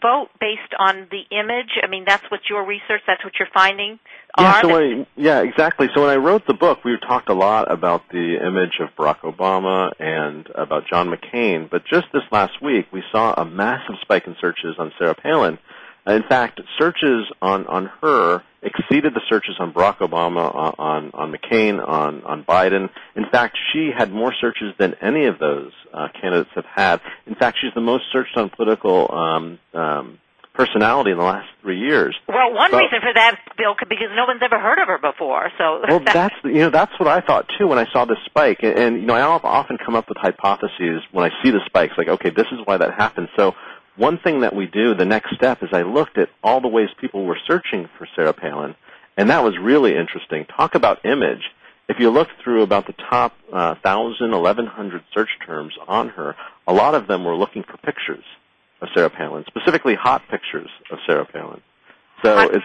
vote based on the image. I mean, that's what your research. That's what you're finding. Yeah, are so I, yeah, exactly. So when I wrote the book, we talked a lot about the image of Barack Obama and about John McCain. But just this last week, we saw a massive spike in searches on Sarah Palin. In fact, searches on on her exceeded the searches on Barack Obama, on on, on McCain, on on Biden. In fact, she had more searches than any of those uh, candidates have had. In fact, she's the most searched on political um, um, personality in the last three years. well, one So- reason for that, Bill, could- because no one's ever heard of her before. So [LAUGHS] well, that's you know that's what I thought too when I saw this spike, and, and you know I often come up with hypotheses when I see the spikes, like okay, this is why that happened. So one thing that we do, the next step, is I looked at all the ways people were searching for Sarah Palin, and that was really interesting. Talk about image. If you look through about the top uh, thousand, eleven hundred search terms on her, a lot of them were looking for pictures of Sarah Palin, specifically hot pictures of Sarah Palin. So Hot- it's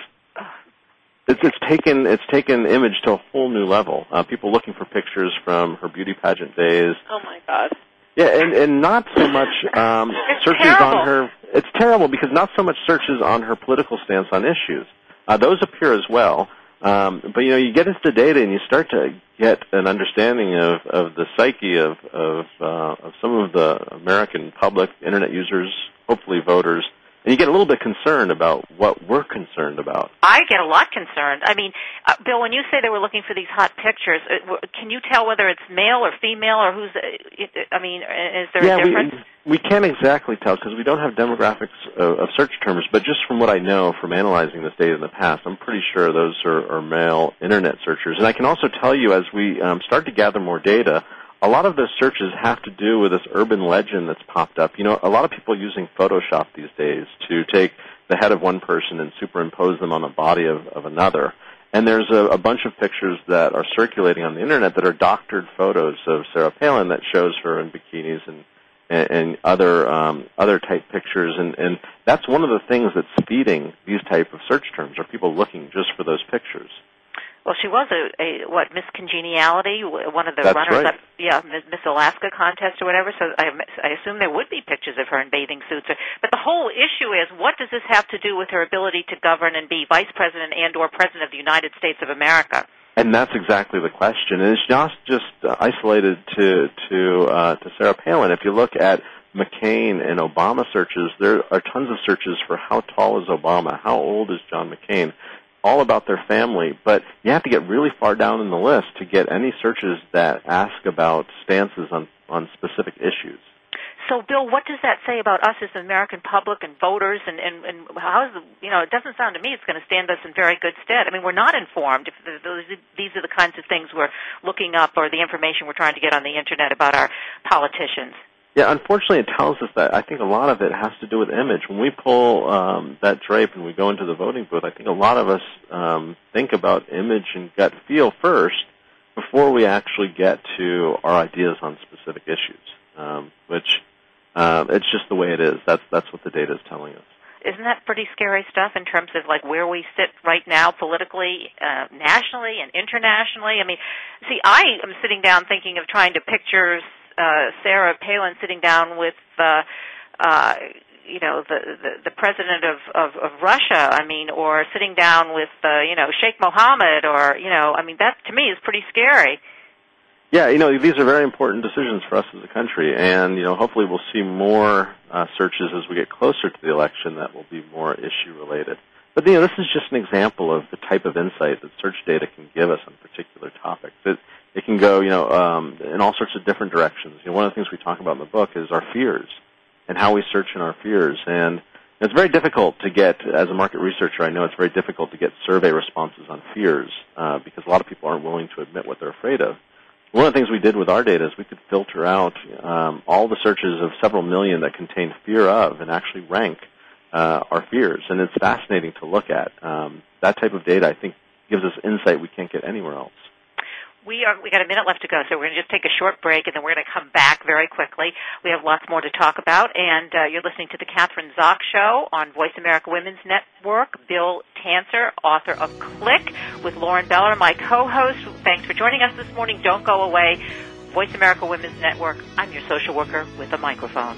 it's it's taken it's taken image to a whole new level. Uh, people looking for pictures from her beauty pageant days. Oh my god. Yeah, and and not so much [LAUGHS] um, searches terrible. on her. It's terrible because not so much searches on her political stance on issues. Uh, those appear as well. Um, but you know, you get into the data and you start to get an understanding of, of the psyche of of, uh, of some of the American public, internet users, hopefully voters, and you get a little bit concerned about what we're concerned about. I get a lot concerned. I mean, uh, Bill, when you say they were looking for these hot pictures, uh, w- can you tell whether it's male or female or who's? Uh, I mean, is there yeah, a difference? we we can't exactly tell because we don't have demographics of, of search terms. But just from what I know from analyzing this data in the past, I'm pretty sure those are, are male internet searchers. And I can also tell you as we um, start to gather more data, a lot of those searches have to do with this urban legend that's popped up. You know, a lot of people using Photoshop these days to take the head of one person and superimpose them on the body of, of another. And there's a, a bunch of pictures that are circulating on the internet that are doctored photos of Sarah Palin that shows her in bikinis and and, and other um, other type pictures, and, and that's one of the things that's feeding these type of search terms. Are people looking just for those pictures? Well, she was a, a what Miss Congeniality, one of the That's runners right. up, yeah, Miss Alaska contest or whatever. So I, I assume there would be pictures of her in bathing suits. But the whole issue is, what does this have to do with her ability to govern and be vice president and or president of the United States of America? And that's exactly the question. And it's not just uh, isolated to to uh, to Sarah Palin. If you look at McCain and Obama searches, there are tons of searches for how tall is Obama, how old is John McCain, all about their family. But you have to get really far down in the list to get any searches that ask about stances on on specific issues. So, Bill, what does that say about us as the American public and voters, and and, and how is the, you know? It doesn't sound to me it's going to stand us in very good stead. I mean, we're not informed. If th- those, these are the kinds of things we're looking up, or the information we're trying to get on the internet about our politicians. Yeah, unfortunately, it tells us that. I think a lot of it has to do with image. When we pull um, that drape and we go into the voting booth, I think a lot of us um, think about image and gut feel first before we actually get to our ideas on specific issues. Um, which um, it's just the way it is. That's that's what the data is telling us. Isn't that pretty scary stuff in terms of like where we sit right now politically, uh, nationally and internationally? I mean, see, I am sitting down thinking of trying to picture uh, Sarah Palin sitting down with, uh, uh, you know, the, the the president of, of of Russia. I mean, or sitting down with, uh, you know, Sheikh Mohammed, or you know, I mean, that to me is pretty scary. Yeah, you know, these are very important decisions for us as a country, and you know, hopefully we'll see more uh, searches as we get closer to the election that will be more issue related. But you know, this is just an example of the type of insight that search data can give us on particular topics. It can go, you know, um, in all sorts of different directions. You know, one of the things we talk about in the book is our fears and how we search in our fears, and it's very difficult to get, as a market researcher, I know it's very difficult to get survey responses on fears uh, because a lot of people aren't willing to admit what they're afraid of. One of the things we did with our data is we could filter out um, all the searches of several million that contain fear of and actually rank uh, our fears. And it's fascinating to look at. Um, that type of data, I think, gives us insight we can't get anywhere else. We are we got a minute left to go, so we're going to just take a short break, and then we're going to come back very quickly. We have lots more to talk about, and uh, you're listening to the Kathryn Zox Show on Voice America Women's Network. Bill Tancer, author of Click, with Lauren Beller, my co-host. Thanks for joining us this morning. Don't go away. Voice America Women's Network. I'm your social worker with a microphone.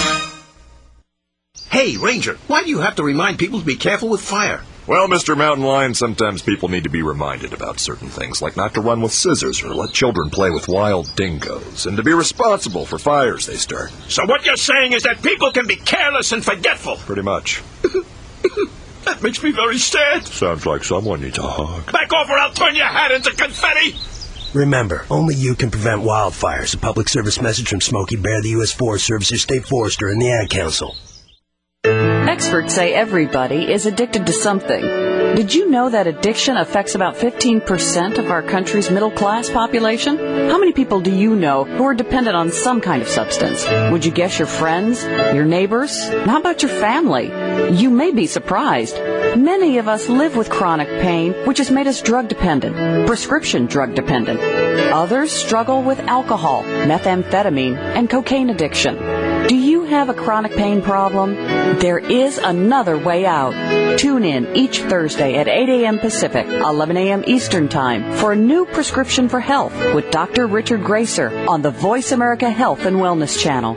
Hey, Ranger, why do you have to remind people to be careful with fire? Well, Mr. Mountain Lion, sometimes people need to be reminded about certain things, like not to run with scissors or let children play with wild dingoes, and to be responsible for fires they start. So what you're saying is that people can be careless and forgetful? Pretty much. [LAUGHS] that makes me very sad. Sounds like someone needs a hug. Back off or I'll turn your hat into confetti! Remember, only you can prevent wildfires. A public service message from Smokey Bear, the U.S. Forest Service's State Forester, and the Ad Council. Experts say everybody is addicted to something. Did you know that addiction affects about 15% of our country's middle class population? How many people do you know who are dependent on some kind of substance? Would you guess your friends, your neighbors? How about your family? You may be surprised. Many of us live with chronic pain, which has made us drug dependent, prescription drug dependent. Others struggle with alcohol, methamphetamine, and cocaine addiction. Do you have a chronic pain problem? There is another way out. Tune in each Thursday at 8 a.m. Pacific, 11 a.m. Eastern Time for a new prescription for health with Dr. Richard Gracer on the Voice America Health and Wellness Channel.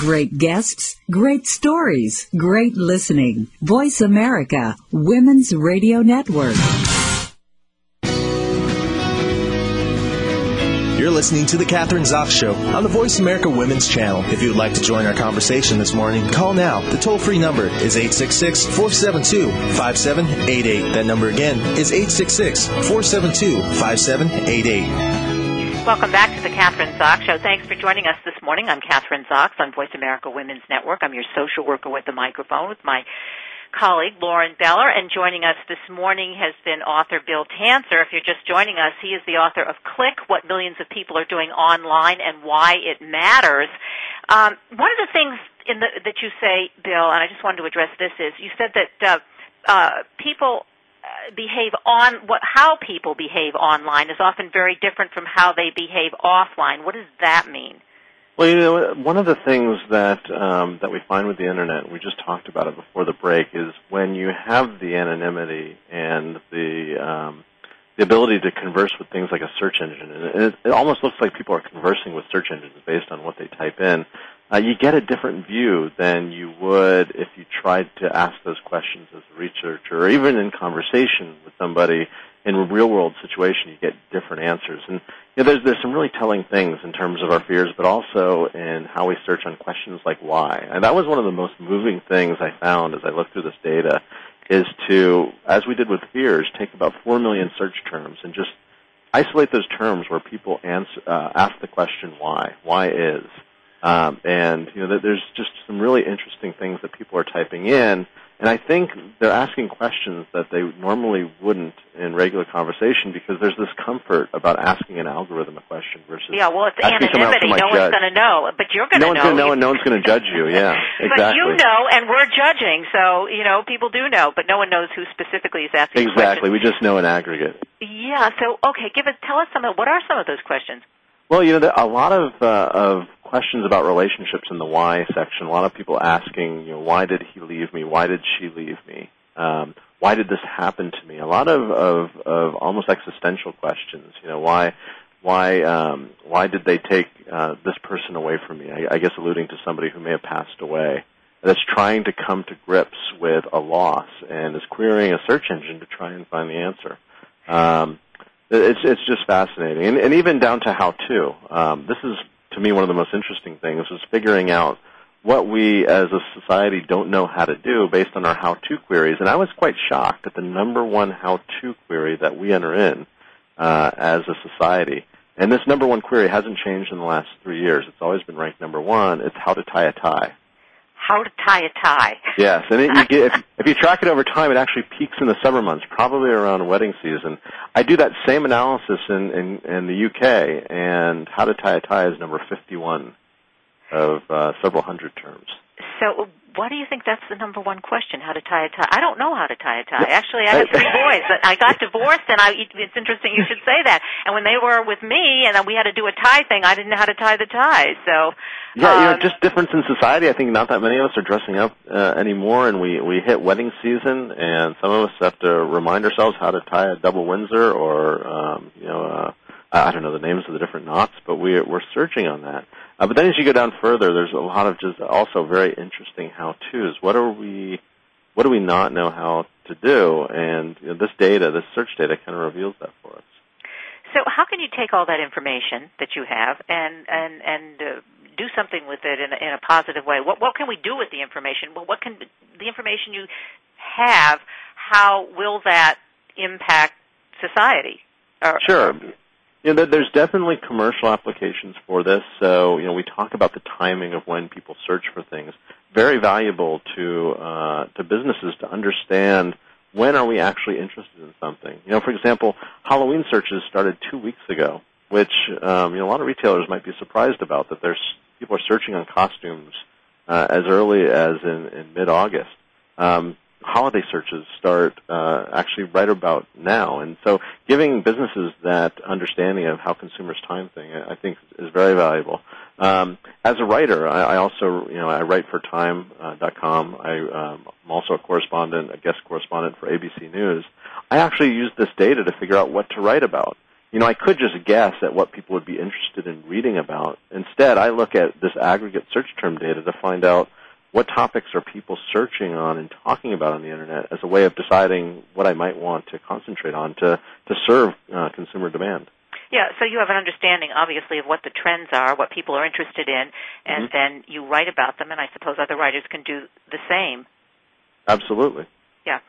Great guests, great stories, great listening. Voice America, Women's Radio Network. Listening to The Kathryn Zox Show on the Voice America Women's Channel. If you would like to join our conversation this morning, call now. The toll free number is 866 472 5788. That number again is 866 472 5788. Welcome back to the Kathryn Zox Show. Thanks for joining us this morning. I'm Kathryn Zox on Voice America Women's Network. I'm your social worker with the microphone with my colleague, Lauren Beller, and joining us this morning has been author Bill Tancer. If you're just joining us, he is the author of Click, What Millions of People Are Doing Online and Why It Matters. Um, one of the things in the, that you say, Bill, and I just wanted to address this, is you said that uh, uh, people uh, behave on what how people behave online is often very different from how they behave offline. What does that mean? Well, you know, one of the things that um, that we find with the internet, we just talked about it before the break, is when you have the anonymity and the um, the ability to converse with things like a search engine, and it, it almost looks like people are conversing with search engines based on what they type in. Uh, you get a different view than you would if you tried to ask those questions as a researcher, or even in conversation with somebody in a real world situation, you get different answers. And you know, there's there's some really telling things in terms of our fears, but also in how we search on questions like why. And that was one of the most moving things I found as I looked through this data, is to, as we did with fears, take about four million search terms and just isolate those terms where people answer, uh, ask the question why. Why is. Um, and you know, there's just some really interesting things that people are typing in and I think they're asking questions that they normally wouldn't in regular conversation because there's this comfort about asking an algorithm a question versus yeah, well, it's anonymity. No one's going to know, but you're going to no know. No one's going to know, and no one's going to judge you. Yeah, exactly. [LAUGHS] But you know, and we're judging, so you know, people do know, but no one knows who specifically is asking. Exactly. We just know in aggregate. Yeah. So okay, give us tell us some of what are some of those questions. Well, you know, there, a lot of uh, of questions about relationships in the why section. A lot of people asking, you know, why did he leave me? Why did she leave me? Um, why did this happen to me? A lot of of, of almost existential questions. You know, why why um, why did they take uh, this person away from me? I, I guess alluding to somebody who may have passed away. That's trying to come to grips with a loss and is querying a search engine to try and find the answer. Um, it's it's just fascinating, and, and even down to how to. Um, this is to me one of the most interesting things is figuring out what we as a society don't know how to do based on our how-to queries. And I was quite shocked at the number one how-to query that we enter in uh, as a society. And this number one query hasn't changed in the last three years. It's always been ranked number one. It's how to tie a tie how to tie a tie. Yes, and it, you [LAUGHS] get, if, if you track it over time, it actually peaks in the summer months, probably around wedding season. I do that same analysis in, in, in the UK, and how to tie a tie is number 51 of uh, several hundred terms. So why do you think that's the number one question? How to tie a tie? I don't know how to tie a tie. Actually, I have three boys. But I got divorced, and I, it's interesting you should say that. And when they were with me, and we had to do a tie thing, I didn't know how to tie the tie. So yeah, um, you know, um, just difference in society. I think not that many of us are dressing up uh, anymore, and we we hit wedding season, and some of us have to remind ourselves how to tie a double Windsor or um, you know. Uh, uh, I don't know the names of the different knots, but we, we're searching on that. Uh, but then as you go down further, there's a lot of just also very interesting how-tos. What are we, what do we not know how to do? And you know, this data, this search data, kind of reveals that for us. So, how can you take all that information that you have and and and uh, do something with it in a, in a positive way? What what can we do with the information? Well, what can the information you have? How will that impact society? Or, sure. You know, there's definitely commercial applications for this. So, you know, we talk about the timing of when people search for things. Very valuable to uh, to businesses to understand when are we actually interested in something. You know, for example, Halloween searches started two weeks ago, which um, you know a lot of retailers might be surprised about that there's people are searching on costumes uh, as early as in, in mid-August. Um, holiday searches start uh, actually right about now, and so giving businesses that understanding of how consumers time thing, I think, is very valuable. Um, as a writer, I, I also, you know, I write for Time.com. Uh, I, um, I'm also a correspondent, a guest correspondent for ABC News. I actually use this data to figure out what to write about. You know, I could just guess at what people would be interested in reading about. Instead, I look at this aggregate search term data to find out what topics are people searching on and talking about on the internet as a way of deciding what I might want to concentrate on to to serve uh, consumer demand. Yeah, so you have an understanding, obviously, of what the trends are, what people are interested in, and mm-hmm. then you write about them, and I suppose other writers can do the same. Absolutely. Yeah.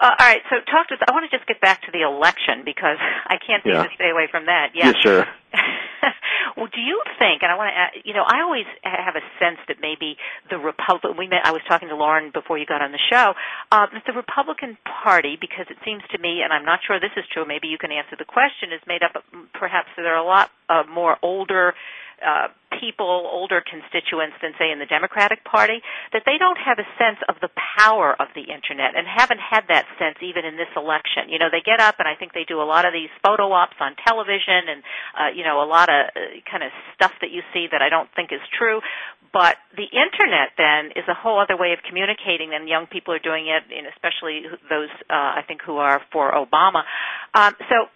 Uh, all right. So talk to us. I want to just get back to the election because [LAUGHS] I can't seem yeah. to stay away from that. Yeah. yeah sure. [LAUGHS] well, do you think? And I want to, you know, I always have a sense that maybe the Republican. We met. I was talking to Lauren before you got on the show. Uh, that the Republican Party, because it seems to me, and I'm not sure this is true. Maybe you can answer the question. Is made up. Of, perhaps there are a lot uh, more older uh, people, older constituents than say in the Democratic Party, that they don't have a sense of the power of the internet and haven't had that sense even in this election. You know, they get up and I think they do a lot of these photo ops on television and uh, you know a lot of uh, kind of stuff that you see that I don't think is true. But the internet then is a whole other way of communicating, and young people are doing it, and especially those uh, I think who are for Obama. Um, so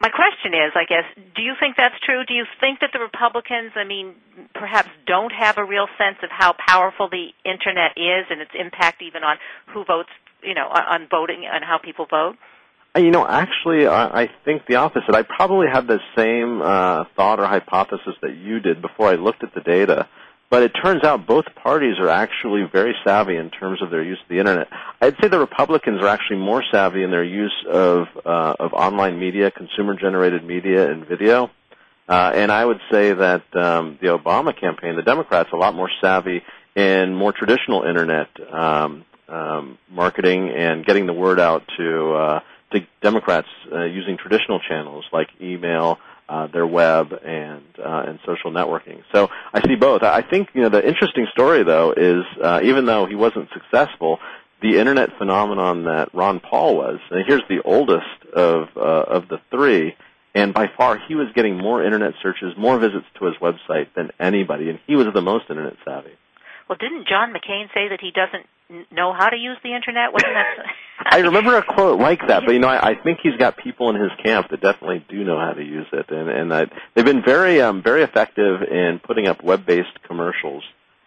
my question is, I guess, do you think that's true? Do you think that the Republicans, I mean, perhaps don't have a real sense of how powerful the internet is and its impact even on who votes, you know, on voting and how people vote? Uh, you know, actually, I, I think the opposite. I probably had the same uh, thought or hypothesis that you did before I looked at the data. But it turns out both parties are actually very savvy in terms of their use of the internet. I'd say the Republicans are actually more savvy in their use of uh, of online media, consumer-generated media, and video. Uh, and I would say that um, the Obama campaign, the Democrats, a lot more savvy in more traditional internet um, um, marketing and getting the word out to uh, to Democrats uh, using traditional channels like email, uh, their web and uh, and social networking. So I see both. I think you know the interesting story though is uh, even though he wasn't successful, the internet phenomenon that Ron Paul was. And here's the oldest of uh, of the three, and by far he was getting more internet searches, more visits to his website than anybody, and he was the most internet savvy. Well, didn't John McCain say that he doesn't know how to use the internet? Wasn't that? [LAUGHS] [LAUGHS] I remember a quote like that, but you know, I, I think he's got people in his camp that definitely do know how to use it, and and I, they've been very um very effective in putting up web-based commercials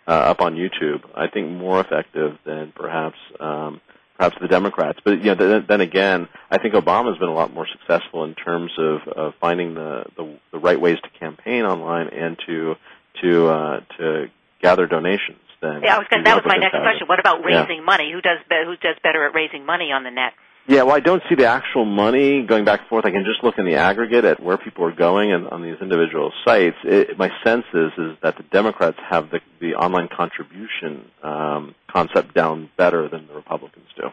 uh, up on YouTube. I think more effective than perhaps um, perhaps the Democrats. But you know, then, then again, I think Obama's been a lot more successful in terms of, of finding the, the the right ways to campaign online and to to uh, to gather donations Yeah, I was gonna, That was my next question. What about raising yeah. money? Who does be, who does better at raising money on the net? Yeah, well, I don't see the actual money going back and forth. I can just look in the aggregate at where people are going and on these individual sites. It, my sense is is that the Democrats have the the online contribution um, concept down better than the Republicans do.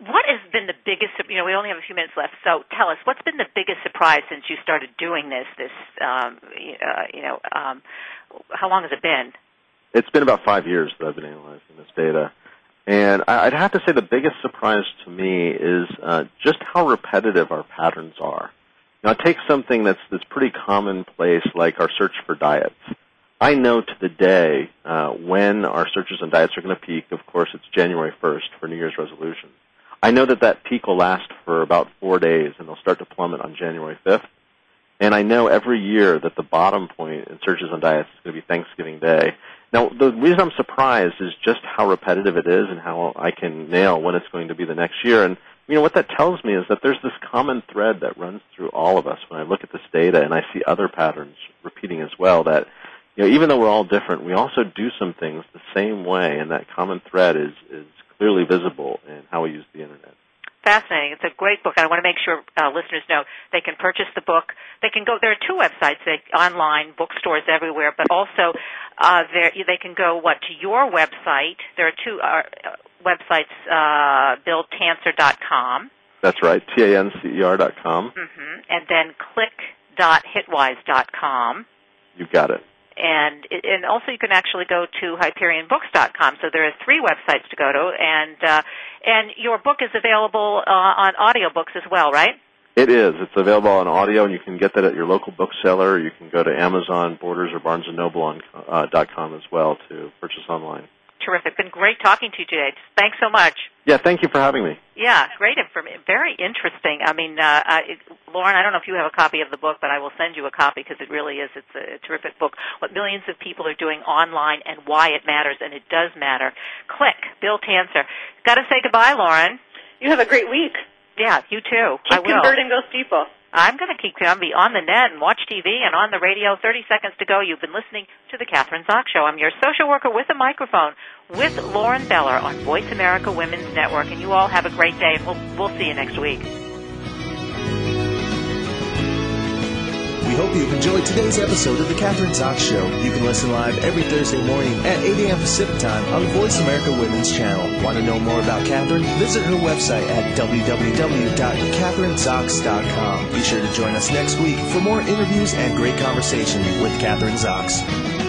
What has been the biggest? You know, we only have a few minutes left, so tell us what's been the biggest surprise since you started doing this. This, um, uh, you know, um, how long has it been? It's been about five years that I've been analyzing this data. And I'd have to say the biggest surprise to me is uh, just how repetitive our patterns are. Now, take something that's that's pretty commonplace, like our search for diets. I know to the day uh, when our searches on diets are going to peak. Of course, it's January 1st for New Year's resolutions. I know that that peak will last for about four days, and they'll start to plummet on January 5th. And I know every year that the bottom point in searches on diets is going to be Thanksgiving Day. Now, the reason I'm surprised is just how repetitive it is and how I can nail when it's going to be the next year. And you know what that tells me is that there's this common thread that runs through all of us when I look at this data and I see other patterns repeating as well that you know even though we're all different we also do some things the same way and that common thread is is clearly visible in how we use the internet fascinating. It's a great book. I want to make sure uh, listeners know they can purchase the book. They can go. There are two websites, they, online bookstores everywhere, but also uh, there they can go what to your website. There are two uh, websites, uh, BillTancer.com. That's right, T A N C E R dot com. Mm-hmm. And then click.hitwise.com. You got it and and also you can actually go to HyperionBooks.com. So there are three websites to go to, and uh, and your book is available uh, on audiobooks as well, right? It is. It's available on audio, and you can get that at your local bookseller. You can go to Amazon, Borders, or Barnes and Noble on uh, .com as well to purchase online terrific. Been great talking to you today. Thanks so much. Yeah, thank you for having me. Yeah, great information. Very interesting. I mean, uh, I, Lauren, I don't know if you have a copy of the book, but I will send you a copy because it really is. It's a terrific book. What millions of people are doing online and why it matters, and it does matter. Click, Bill Tancer. Got to say goodbye, Lauren. You have a great week. Yeah, you too. Keep I will. converting those people. I'm going to keep on be on the net and watch TV and on the radio. 30 seconds to go. You've been listening to the Kathryn Zox Show. I'm your social worker with a microphone with Lauren Beller on Voice America Women's Network. And you all have a great day, and we'll, we'll see you next week. Hope you've enjoyed today's episode of The Kathryn Zox Show. You can listen live every Thursday morning at 8 a.m. Pacific Time on the Voice America Women's Channel. Want to know more about Kathryn? Visit her website at www.kathrynzox.com. Be sure to join us next week for more interviews and great conversation with Kathryn Zox.